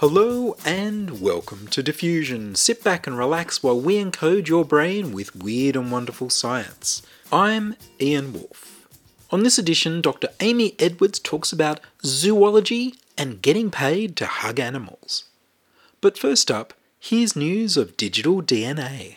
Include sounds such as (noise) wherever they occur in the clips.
Hello and welcome to Diffusion. Sit back and relax while we encode your brain with weird and wonderful science. I'm Ian Wolfe. On this edition, Dr. Amy Edwards talks about zoology and getting paid to hug animals. But first up, here's news of digital DNA.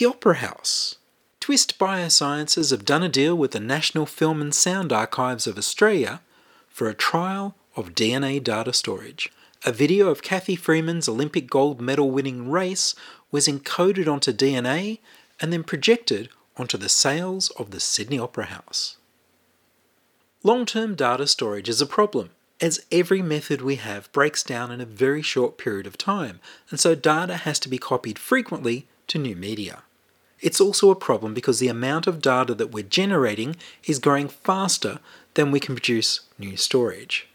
The Opera House. Twist Biosciences have done a deal with the National Film and Sound Archives of Australia for a trial of DNA data storage. A video of Cathy Freeman's Olympic gold medal winning race was encoded onto DNA and then projected onto the sails of the Sydney Opera House. Long term data storage is a problem, as every method we have breaks down in a very short period of time, and so data has to be copied frequently to new media. It's also a problem because the amount of data that we're generating is growing faster than we can produce new storage.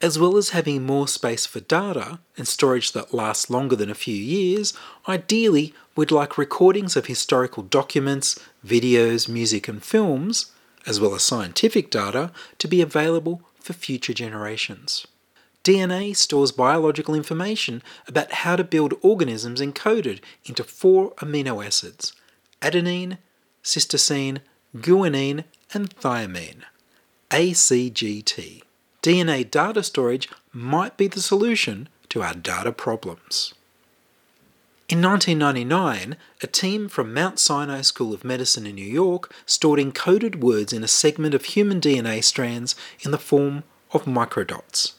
As well as having more space for data and storage that lasts longer than a few years, ideally we'd like recordings of historical documents, videos, music, and films, as well as scientific data, to be available for future generations. DNA stores biological information about how to build organisms encoded into four amino acids adenine, cytosine, guanine, and thymine. ACGT. DNA data storage might be the solution to our data problems. In 1999, a team from Mount Sinai School of Medicine in New York stored encoded words in a segment of human DNA strands in the form of microdots.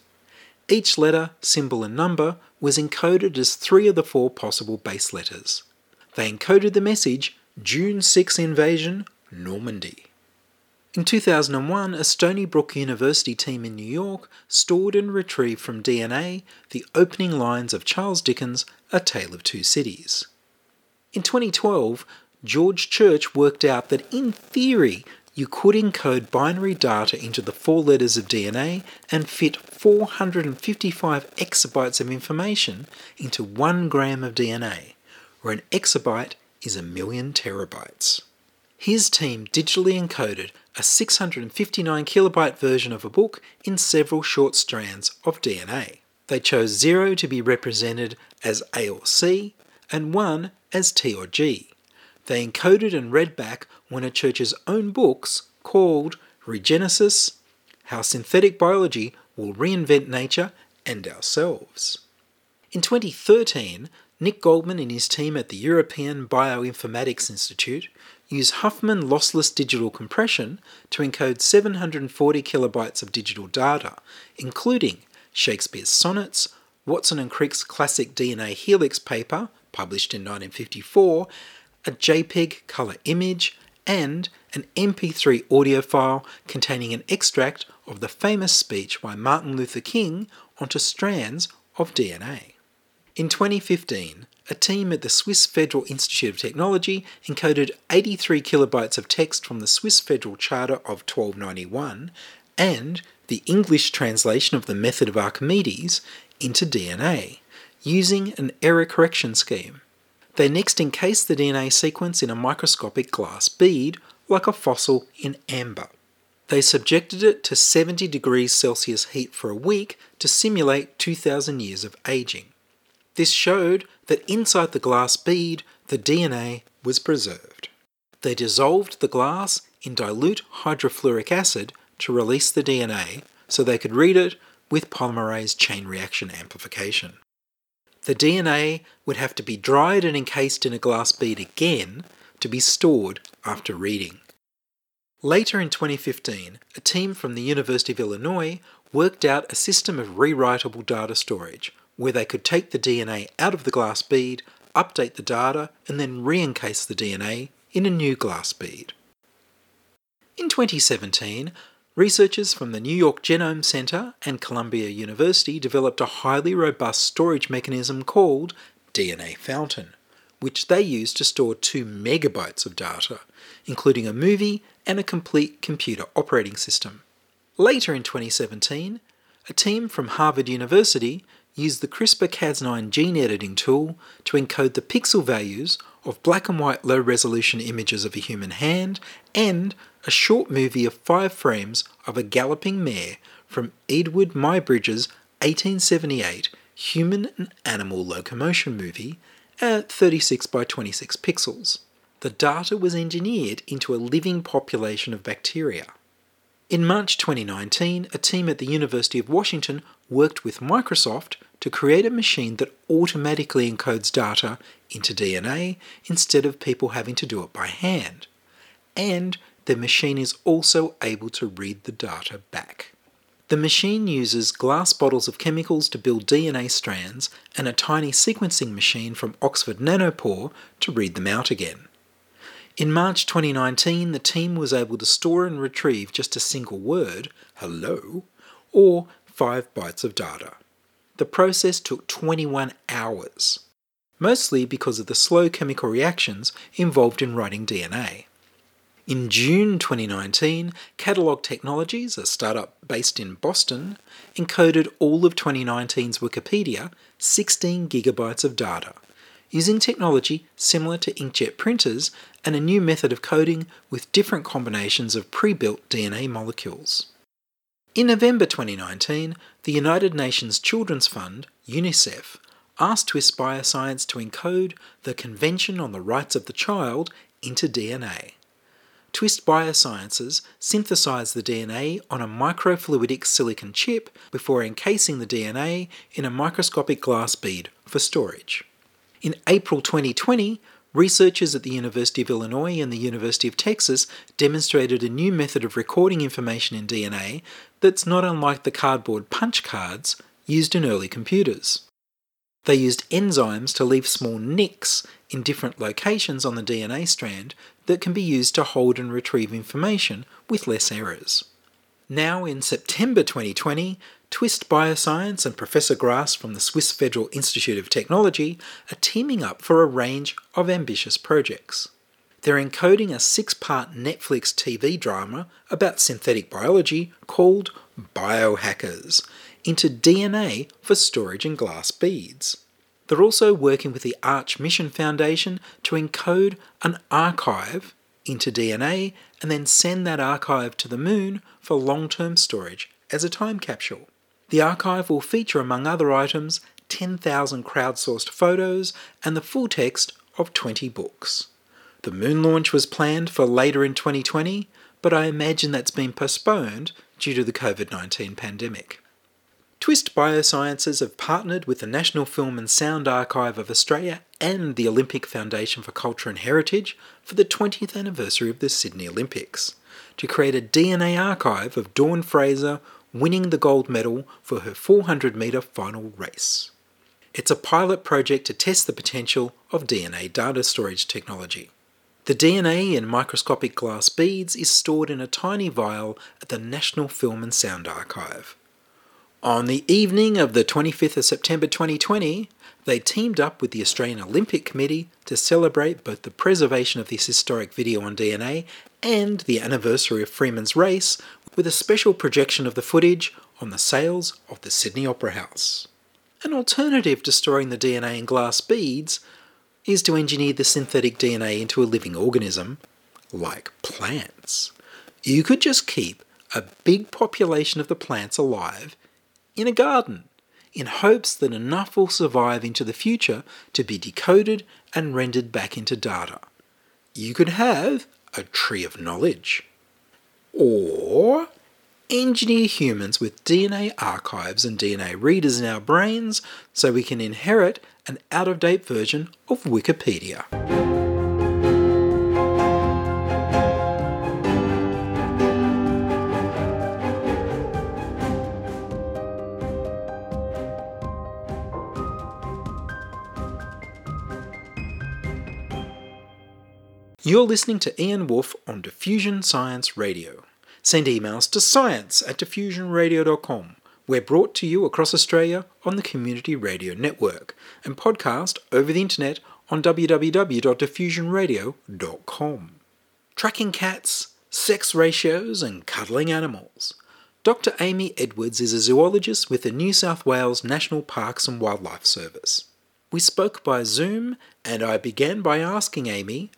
Each letter, symbol, and number was encoded as three of the four possible base letters. They encoded the message June 6 Invasion, Normandy. In 2001, a Stony Brook University team in New York stored and retrieved from DNA the opening lines of Charles Dickens' A Tale of Two Cities. In 2012, George Church worked out that in theory, you could encode binary data into the four letters of DNA and fit 455 exabytes of information into one gram of DNA, where an exabyte is a million terabytes. His team digitally encoded a 659 kilobyte version of a book in several short strands of DNA. They chose 0 to be represented as A or C and 1 as T or G. They encoded and read back one of Church's own books called Regenesis How Synthetic Biology Will Reinvent Nature and Ourselves. In 2013, Nick Goldman and his team at the European Bioinformatics Institute used Huffman lossless digital compression to encode 740 kilobytes of digital data, including Shakespeare's sonnets, Watson and Crick's classic DNA helix paper, published in 1954, a JPEG color image, and an MP3 audio file containing an extract of the famous speech by Martin Luther King onto strands of DNA. In 2015, a team at the Swiss Federal Institute of Technology encoded 83 kilobytes of text from the Swiss Federal Charter of 1291 and the English translation of the method of Archimedes into DNA using an error correction scheme. They next encased the DNA sequence in a microscopic glass bead, like a fossil in amber. They subjected it to 70 degrees Celsius heat for a week to simulate 2,000 years of aging. This showed that inside the glass bead, the DNA was preserved. They dissolved the glass in dilute hydrofluoric acid to release the DNA so they could read it with polymerase chain reaction amplification. The DNA would have to be dried and encased in a glass bead again to be stored after reading. Later in 2015, a team from the University of Illinois worked out a system of rewritable data storage where they could take the DNA out of the glass bead, update the data and then re encase the DNA in a new glass bead. In 2017, researchers from the New York Genome Center and Columbia University developed a highly robust storage mechanism called DNA Fountain, which they used to store 2 megabytes of data, including a movie and a complete computer operating system. Later in 2017, a team from Harvard University used the CRISPR Cas9 gene editing tool to encode the pixel values of black and white low resolution images of a human hand and a short movie of five frames of a galloping mare from Edward Muybridge's 1878 human and animal locomotion movie at 36 by 26 pixels. The data was engineered into a living population of bacteria. In March 2019, a team at the University of Washington worked with Microsoft to create a machine that automatically encodes data into DNA instead of people having to do it by hand. And the machine is also able to read the data back. The machine uses glass bottles of chemicals to build DNA strands and a tiny sequencing machine from Oxford Nanopore to read them out again. In March 2019, the team was able to store and retrieve just a single word, hello, or 5 bytes of data. The process took 21 hours, mostly because of the slow chemical reactions involved in writing DNA. In June 2019, Catalog Technologies, a startup based in Boston, encoded all of 2019's Wikipedia, 16 gigabytes of data, using technology similar to inkjet printers and a new method of coding with different combinations of pre built DNA molecules. In November 2019, the United Nations Children's Fund, UNICEF, asked Twist Bioscience to encode the Convention on the Rights of the Child into DNA. Twist Biosciences synthesized the DNA on a microfluidic silicon chip before encasing the DNA in a microscopic glass bead for storage. In April 2020, researchers at the University of Illinois and the University of Texas demonstrated a new method of recording information in DNA that's not unlike the cardboard punch cards used in early computers. They used enzymes to leave small nicks in different locations on the DNA strand that can be used to hold and retrieve information with less errors. Now, in September 2020, Twist Bioscience and Professor Grass from the Swiss Federal Institute of Technology are teaming up for a range of ambitious projects. They're encoding a six part Netflix TV drama about synthetic biology called Biohackers into DNA for storage in glass beads. They're also working with the Arch Mission Foundation to encode an archive into DNA and then send that archive to the moon for long term storage as a time capsule. The archive will feature, among other items, 10,000 crowdsourced photos and the full text of 20 books. The moon launch was planned for later in 2020, but I imagine that's been postponed due to the COVID 19 pandemic. Twist Biosciences have partnered with the National Film and Sound Archive of Australia and the Olympic Foundation for Culture and Heritage for the 20th anniversary of the Sydney Olympics to create a DNA archive of Dawn Fraser winning the gold medal for her 400 metre final race. It's a pilot project to test the potential of DNA data storage technology. The DNA in microscopic glass beads is stored in a tiny vial at the National Film and Sound Archive. On the evening of the 25th of September 2020, they teamed up with the Australian Olympic Committee to celebrate both the preservation of this historic video on DNA and the anniversary of Freeman's race with a special projection of the footage on the sails of the Sydney Opera House. An alternative to storing the DNA in glass beads is to engineer the synthetic DNA into a living organism, like plants. You could just keep a big population of the plants alive in a garden in hopes that enough will survive into the future to be decoded and rendered back into data. You could have a tree of knowledge. Or engineer humans with DNA archives and DNA readers in our brains so we can inherit an out of date version of Wikipedia. You're listening to Ian Wolfe on Diffusion Science Radio. Send emails to science at diffusionradio.com. We're brought to you across Australia on the Community Radio Network and podcast over the internet on www.diffusionradio.com. Tracking cats, sex ratios, and cuddling animals. Dr. Amy Edwards is a zoologist with the New South Wales National Parks and Wildlife Service. We spoke by Zoom, and I began by asking Amy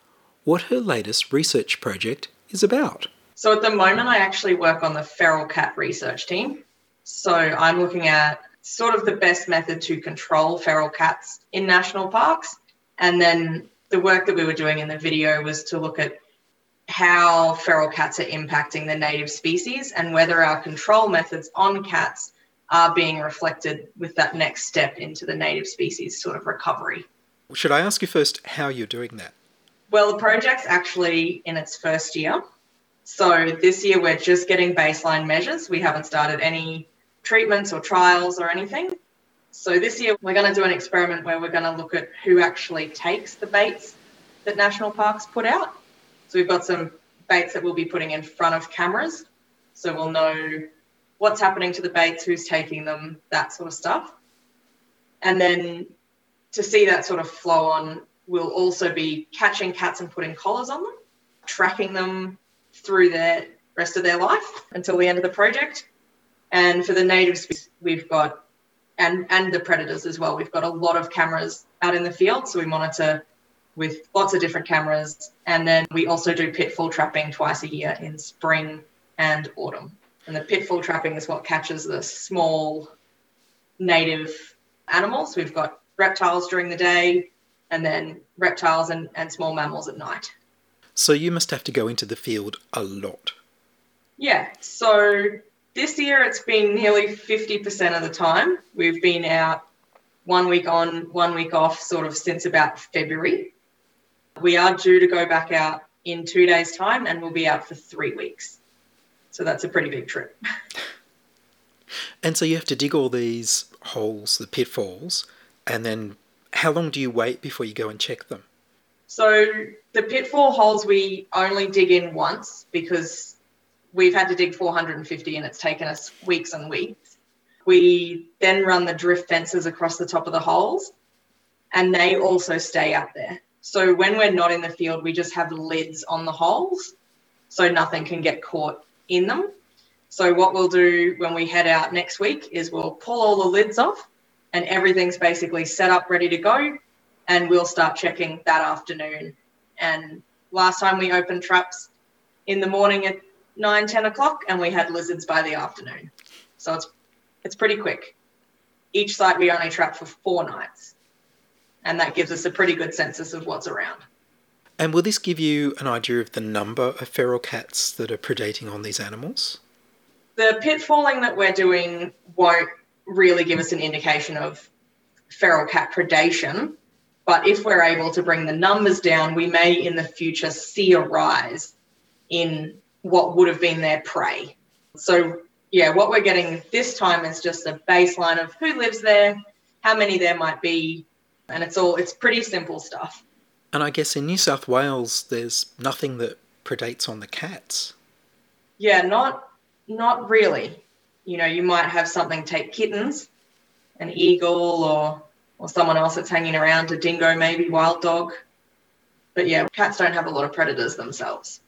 what her latest research project is about. So at the moment, I actually work on the feral cat research team. So I'm looking at sort of the best method to control feral cats in national parks. And then the work that we were doing in the video was to look at how feral cats are impacting the native species and whether our control methods on cats are being reflected with that next step into the native species sort of recovery. Should I ask you first how you're doing that? Well, the project's actually in its first year. So this year we're just getting baseline measures. We haven't started any treatments or trials or anything. So this year we're going to do an experiment where we're going to look at who actually takes the baits that national parks put out. So we've got some baits that we'll be putting in front of cameras. So we'll know what's happening to the baits, who's taking them, that sort of stuff. And then to see that sort of flow on, we'll also be catching cats and putting collars on them, tracking them through the rest of their life until the end of the project. And for the native species, we've got and and the predators as well. We've got a lot of cameras out in the field, so we monitor with lots of different cameras. And then we also do pitfall trapping twice a year in spring and autumn. And the pitfall trapping is what catches the small native animals. We've got reptiles during the day, and then reptiles and, and small mammals at night. So you must have to go into the field a lot. Yeah. So this year it's been nearly 50% of the time. We've been out one week on, one week off, sort of since about February. We are due to go back out in two days' time and we'll be out for three weeks. So that's a pretty big trip. (laughs) And so you have to dig all these holes, the pitfalls, and then how long do you wait before you go and check them? So the pitfall holes we only dig in once because we've had to dig 450 and it's taken us weeks and weeks. We then run the drift fences across the top of the holes and they also stay out there. So when we're not in the field, we just have lids on the holes so nothing can get caught in them. So what we'll do when we head out next week is we'll pull all the lids off and everything's basically set up ready to go and we'll start checking that afternoon. And last time we opened traps in the morning at 9, 10 o'clock and we had lizards by the afternoon. So it's it's pretty quick. Each site we only trap for four nights. And that gives us a pretty good census of what's around. And will this give you an idea of the number of feral cats that are predating on these animals? The pitfalling that we're doing won't really give us an indication of feral cat predation. But if we're able to bring the numbers down, we may in the future see a rise in what would have been their prey. So, yeah, what we're getting this time is just a baseline of who lives there, how many there might be, and it's all, it's pretty simple stuff. And I guess in New South Wales, there's nothing that predates on the cats. Yeah, not not really. You know, you might have something take kittens, an eagle or or someone else that's hanging around, a dingo maybe, wild dog. But yeah, cats don't have a lot of predators themselves.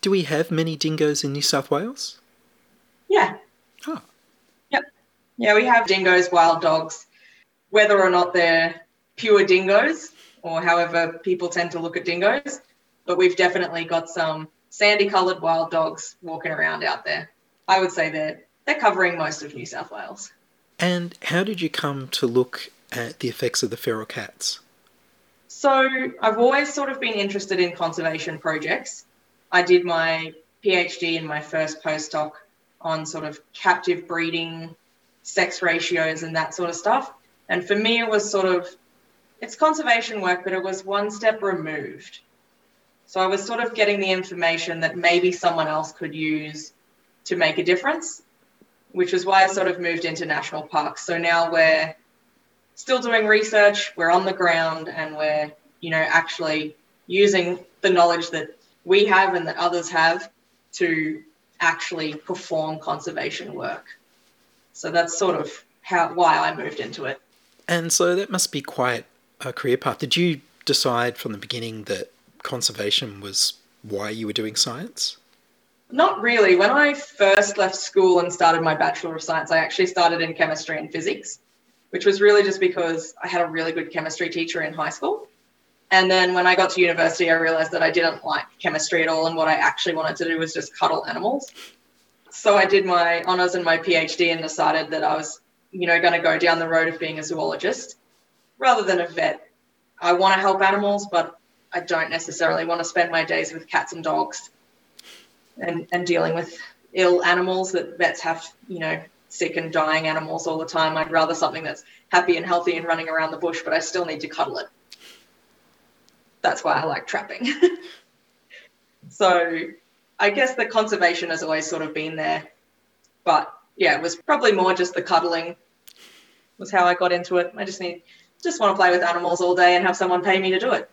Do we have many dingoes in New South Wales? Yeah. Oh. Yep. Yeah, we have dingoes, wild dogs. Whether or not they're pure dingoes or however people tend to look at dingoes, but we've definitely got some sandy coloured wild dogs walking around out there. I would say they're they're covering most of New South Wales. And how did you come to look at the effects of the feral cats? So I've always sort of been interested in conservation projects. I did my PhD and my first postdoc on sort of captive breeding, sex ratios, and that sort of stuff. And for me, it was sort of it's conservation work, but it was one step removed. So I was sort of getting the information that maybe someone else could use to make a difference, which is why I sort of moved into national parks. So now we're still doing research, we're on the ground, and we're, you know, actually using the knowledge that we have and that others have to actually perform conservation work. So that's sort of how why I moved into it. And so that must be quite a career path. Did you decide from the beginning that conservation was why you were doing science? Not really. When I first left school and started my Bachelor of Science, I actually started in chemistry and physics, which was really just because I had a really good chemistry teacher in high school. And then when I got to university, I realized that I didn't like chemistry at all. And what I actually wanted to do was just cuddle animals. So I did my honors and my PhD and decided that I was, you know, going to go down the road of being a zoologist rather than a vet. I want to help animals, but I don't necessarily want to spend my days with cats and dogs and, and dealing with ill animals that vets have, you know, sick and dying animals all the time. I'd rather something that's happy and healthy and running around the bush, but I still need to cuddle it that's why I like trapping. (laughs) so I guess the conservation has always sort of been there. But yeah, it was probably more just the cuddling was how I got into it. I just need just want to play with animals all day and have someone pay me to do it.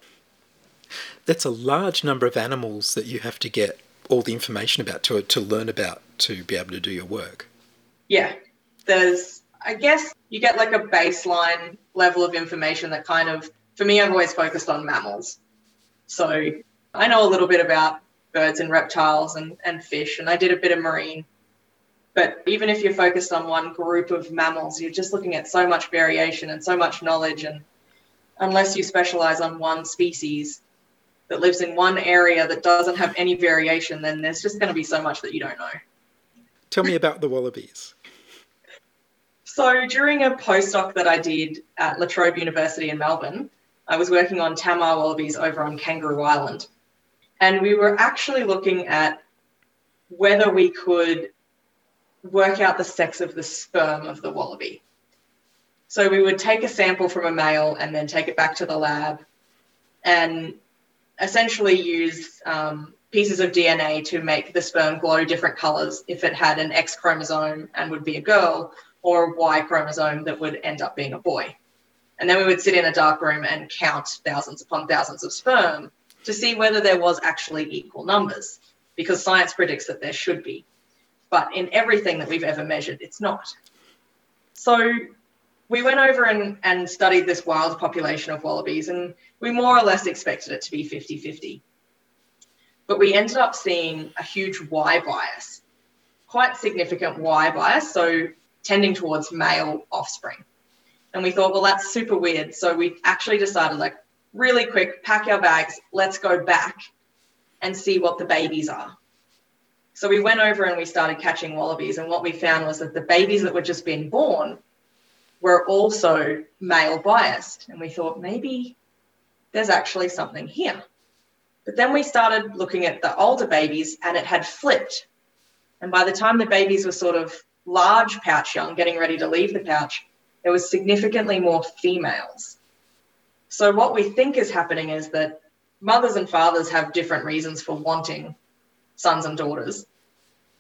That's a large number of animals that you have to get all the information about to to learn about to be able to do your work. Yeah. There's I guess you get like a baseline level of information that kind of for me I've always focused on mammals. So I know a little bit about birds and reptiles and, and fish, and I did a bit of marine. But even if you're focused on one group of mammals, you're just looking at so much variation and so much knowledge. And unless you specialize on one species that lives in one area that doesn't have any variation, then there's just going to be so much that you don't know. Tell me about the wallabies. (laughs) So during a postdoc that I did at La Trobe University in Melbourne, I was working on Tammar wallabies over on Kangaroo Island. And we were actually looking at whether we could work out the sex of the sperm of the wallaby. So we would take a sample from a male and then take it back to the lab and essentially use um, pieces of DNA to make the sperm glow different colors if it had an X chromosome and would be a girl or a Y chromosome that would end up being a boy. And then we would sit in a dark room and count thousands upon thousands of sperm to see whether there was actually equal numbers, because science predicts that there should be. But in everything that we've ever measured, it's not. So we went over and, and studied this wild population of wallabies, and we more or less expected it to be 50 50. But we ended up seeing a huge Y bias, quite significant Y bias, so tending towards male offspring. And we thought, well, that's super weird. So we actually decided, like, really quick, pack our bags, let's go back and see what the babies are. So we went over and we started catching wallabies. And what we found was that the babies that were just being born were also male biased. And we thought, maybe there's actually something here. But then we started looking at the older babies and it had flipped. And by the time the babies were sort of large pouch young, getting ready to leave the pouch, there was significantly more females. So what we think is happening is that mothers and fathers have different reasons for wanting sons and daughters.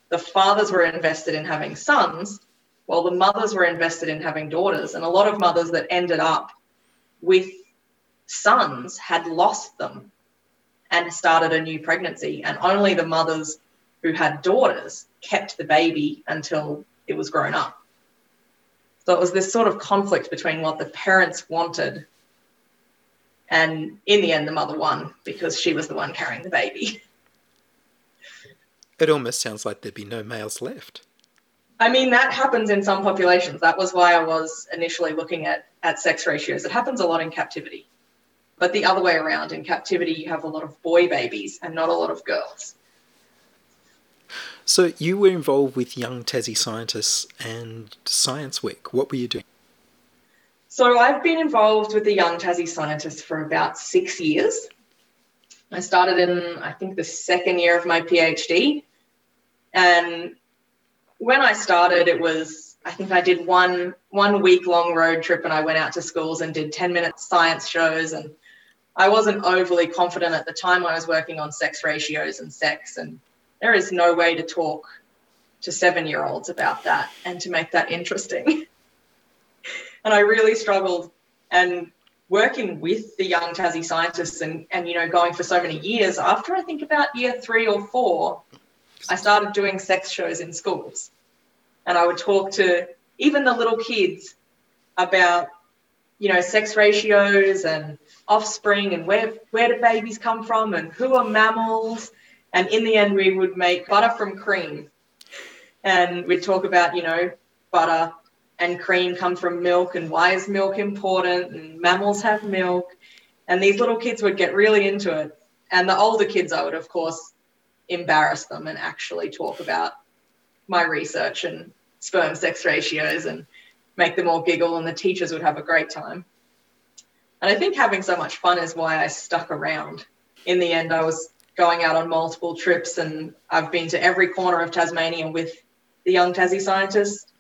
The fathers were invested in having sons, while the mothers were invested in having daughters. And a lot of mothers that ended up with sons had lost them and started a new pregnancy. And only the mothers who had daughters kept the baby until it was grown up. So it was this sort of conflict between what the parents wanted. And in the end, the mother won because she was the one carrying the baby. It almost sounds like there'd be no males left. I mean, that happens in some populations. That was why I was initially looking at, at sex ratios. It happens a lot in captivity. But the other way around, in captivity, you have a lot of boy babies and not a lot of girls. So you were involved with Young Tassie Scientists and Science Week. What were you doing? So I've been involved with the Young Tassie Scientists for about six years. I started in, I think, the second year of my PhD. And when I started, it was, I think I did one one week long road trip and I went out to schools and did 10 minute science shows. And I wasn't overly confident at the time. I was working on sex ratios and sex and there is no way to talk to seven year olds about that and to make that interesting. (laughs) and I really struggled. And working with the young Tassie scientists and, and you know going for so many years, after I think about year three or four, I started doing sex shows in schools. And I would talk to even the little kids about, you know, sex ratios and offspring and where, where do babies come from and who are mammals. And in the end, we would make butter from cream. And we'd talk about, you know, butter and cream come from milk and why is milk important and mammals have milk. And these little kids would get really into it. And the older kids, I would, of course, embarrass them and actually talk about my research and sperm sex ratios and make them all giggle, and the teachers would have a great time. And I think having so much fun is why I stuck around. In the end, I was going out on multiple trips, and I've been to every corner of Tasmania with the young Tassie scientists,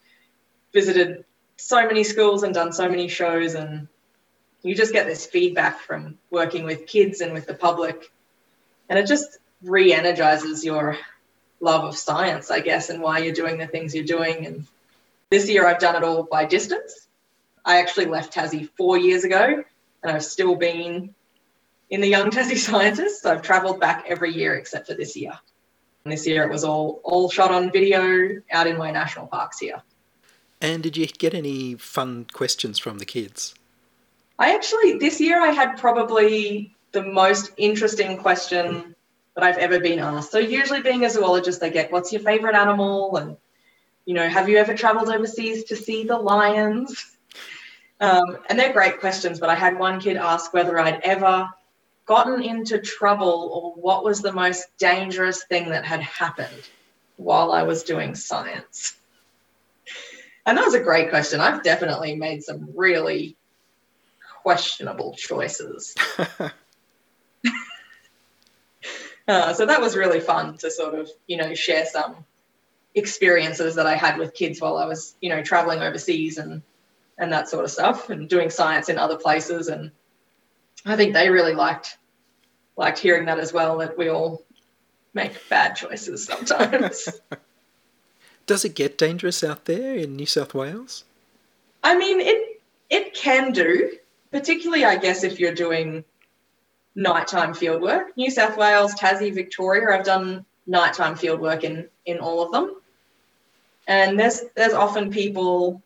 visited so many schools and done so many shows, and you just get this feedback from working with kids and with the public. And it just re energizes your love of science, I guess, and why you're doing the things you're doing. And this year I've done it all by distance. I actually left Tassie four years ago and I've still been in the Young (laughs) Tassie Scientists. So I've travelled back every year except for this year. And this year it was all all shot on video out in my national parks here. And did you get any fun questions from the kids? I actually this year I had probably the most interesting question that I've ever been asked. So usually being a zoologist, they get, what's your favorite animal? And, you know, have you ever traveled overseas to see the lions? Um, and they're great questions, but I had one kid ask whether I'd ever gotten into trouble or what was the most dangerous thing that had happened while I was doing science. And that was a great question. I've definitely made some really questionable choices. (laughs) Uh, so that was really fun to sort of, you know, share some experiences that I had with kids while I was, you know, traveling overseas and and that sort of stuff and doing science in other places. And I think they really liked liked hearing that as well, that we all make bad choices sometimes. (laughs) Does it get dangerous out there in New South Wales? I mean, it it can do, particularly I guess if you're doing nighttime fieldwork. New South Wales, Tassie, Victoria, I've done nighttime fieldwork in in all of them. And there's there's often people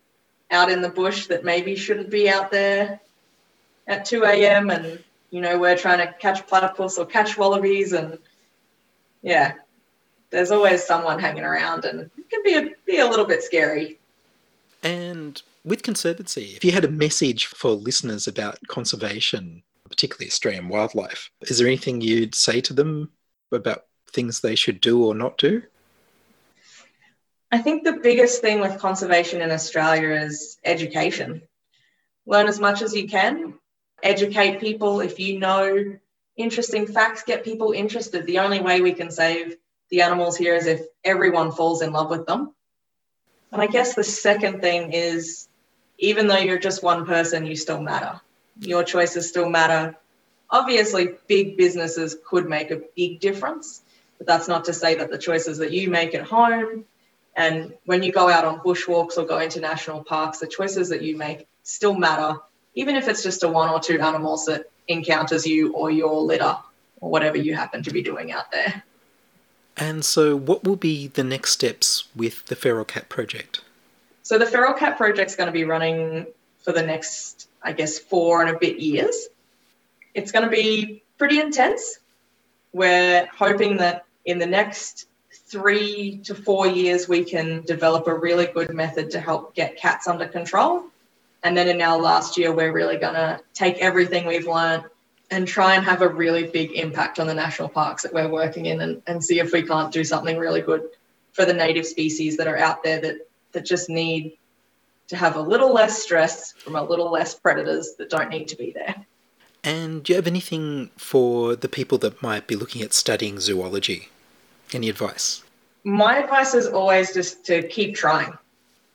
out in the bush that maybe shouldn't be out there at 2 a.m. and you know we're trying to catch platypus or catch wallabies and yeah, there's always someone hanging around and it can be a, be a little bit scary. And with Conservancy, if you had a message for listeners about conservation particularly Australian wildlife. Is there anything you'd say to them about things they should do or not do? I think the biggest thing with conservation in Australia is education. Learn as much as you can, educate people. If you know interesting facts, get people interested. The only way we can save the animals here is if everyone falls in love with them. And I guess the second thing is even though you're just one person, you still matter your choices still matter. Obviously, big businesses could make a big difference, but that's not to say that the choices that you make at home and when you go out on bushwalks or go into national parks, the choices that you make still matter, even if it's just a one or two animals that encounters you or your litter or whatever you happen to be doing out there. And so, what will be the next steps with the Feral Cat project? So, the Feral Cat project is going to be running for the next I guess, four and a bit years. It's going to be pretty intense. We're hoping that in the next three to four years, we can develop a really good method to help get cats under control. And then in our last year, we're really going to take everything we've learned and try and have a really big impact on the national parks that we're working in and, and see if we can't do something really good for the native species that are out there that, that just need to have a little less stress from a little less predators that don't need to be there. And do you have anything for the people that might be looking at studying zoology? Any advice? My advice is always just to keep trying.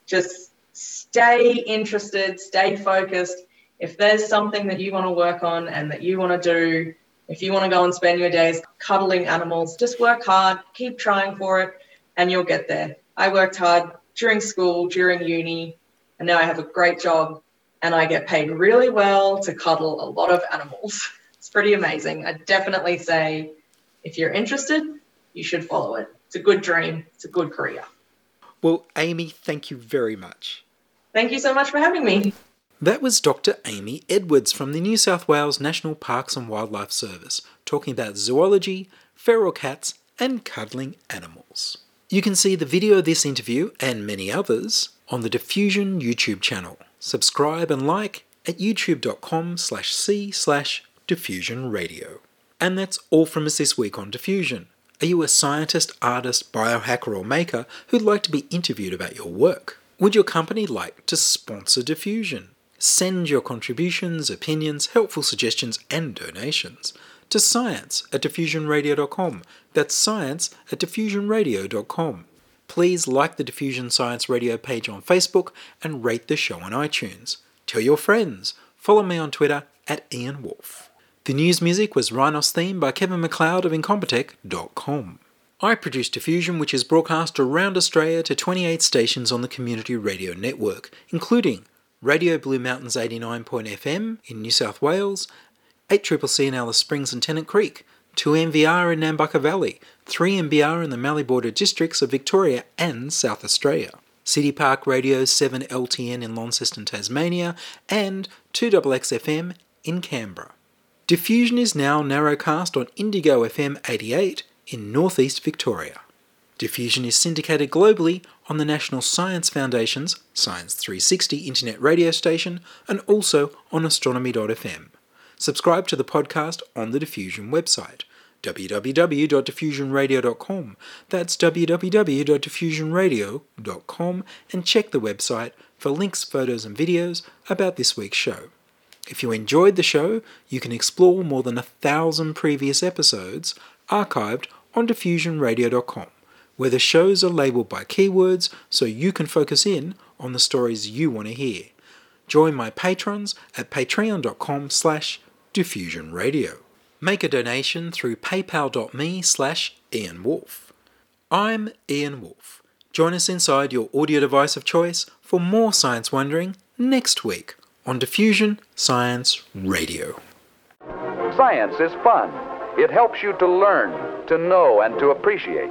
Just stay interested, stay focused. If there's something that you want to work on and that you want to do, if you want to go and spend your days cuddling animals, just work hard, keep trying for it, and you'll get there. I worked hard during school, during uni, and now I have a great job and I get paid really well to cuddle a lot of animals. (laughs) It's pretty amazing. I definitely say if you're interested, you should follow it. It's a good dream, it's a good career. Well, Amy, thank you very much. Thank you so much for having me. That was Dr. Amy Edwards from the New South Wales National Parks and Wildlife Service talking about zoology, feral cats, and cuddling animals. You can see the video of this interview and many others on the Diffusion YouTube channel. Subscribe and like at youtube.com slash c slash diffusion radio. And that's all from us this week on Diffusion. Are you a scientist, artist, biohacker, or maker who'd like to be interviewed about your work? Would your company like to sponsor Diffusion? Send your contributions, opinions, helpful suggestions, and donations to science at diffusionradio.com. That's science at diffusionradio.com. Please like the Diffusion Science Radio page on Facebook and rate the show on iTunes. Tell your friends. Follow me on Twitter at Ian Wolfe. The news music was Rhinos theme by Kevin MacLeod of Incompetech.com. I produce Diffusion, which is broadcast around Australia to 28 stations on the Community Radio Network, including Radio Blue Mountains 89.fm in New South Wales, 8CCC in Alice Springs and Tennant Creek, 2MVR in Nambucca Valley, 3MBR in the Mallee Border districts of Victoria and South Australia. City Park Radio 7LTN in Launceston, Tasmania, and 2XXFM in Canberra. Diffusion is now narrowcast on Indigo FM 88 in northeast Victoria. Diffusion is syndicated globally on the National Science Foundation's Science 360 internet radio station and also on astronomy.fm. Subscribe to the podcast on the Diffusion website www.diffusionradio.com. That's www.diffusionradio.com and check the website for links, photos, and videos about this week's show. If you enjoyed the show, you can explore more than a thousand previous episodes archived on diffusionradio.com, where the shows are labeled by keywords so you can focus in on the stories you want to hear. Join my patrons at patreon.com slash diffusionradio. Make a donation through paypal.me slash Ian Wolfe. I'm Ian Wolfe. Join us inside your audio device of choice for more science wondering next week on Diffusion Science Radio. Science is fun. It helps you to learn, to know, and to appreciate.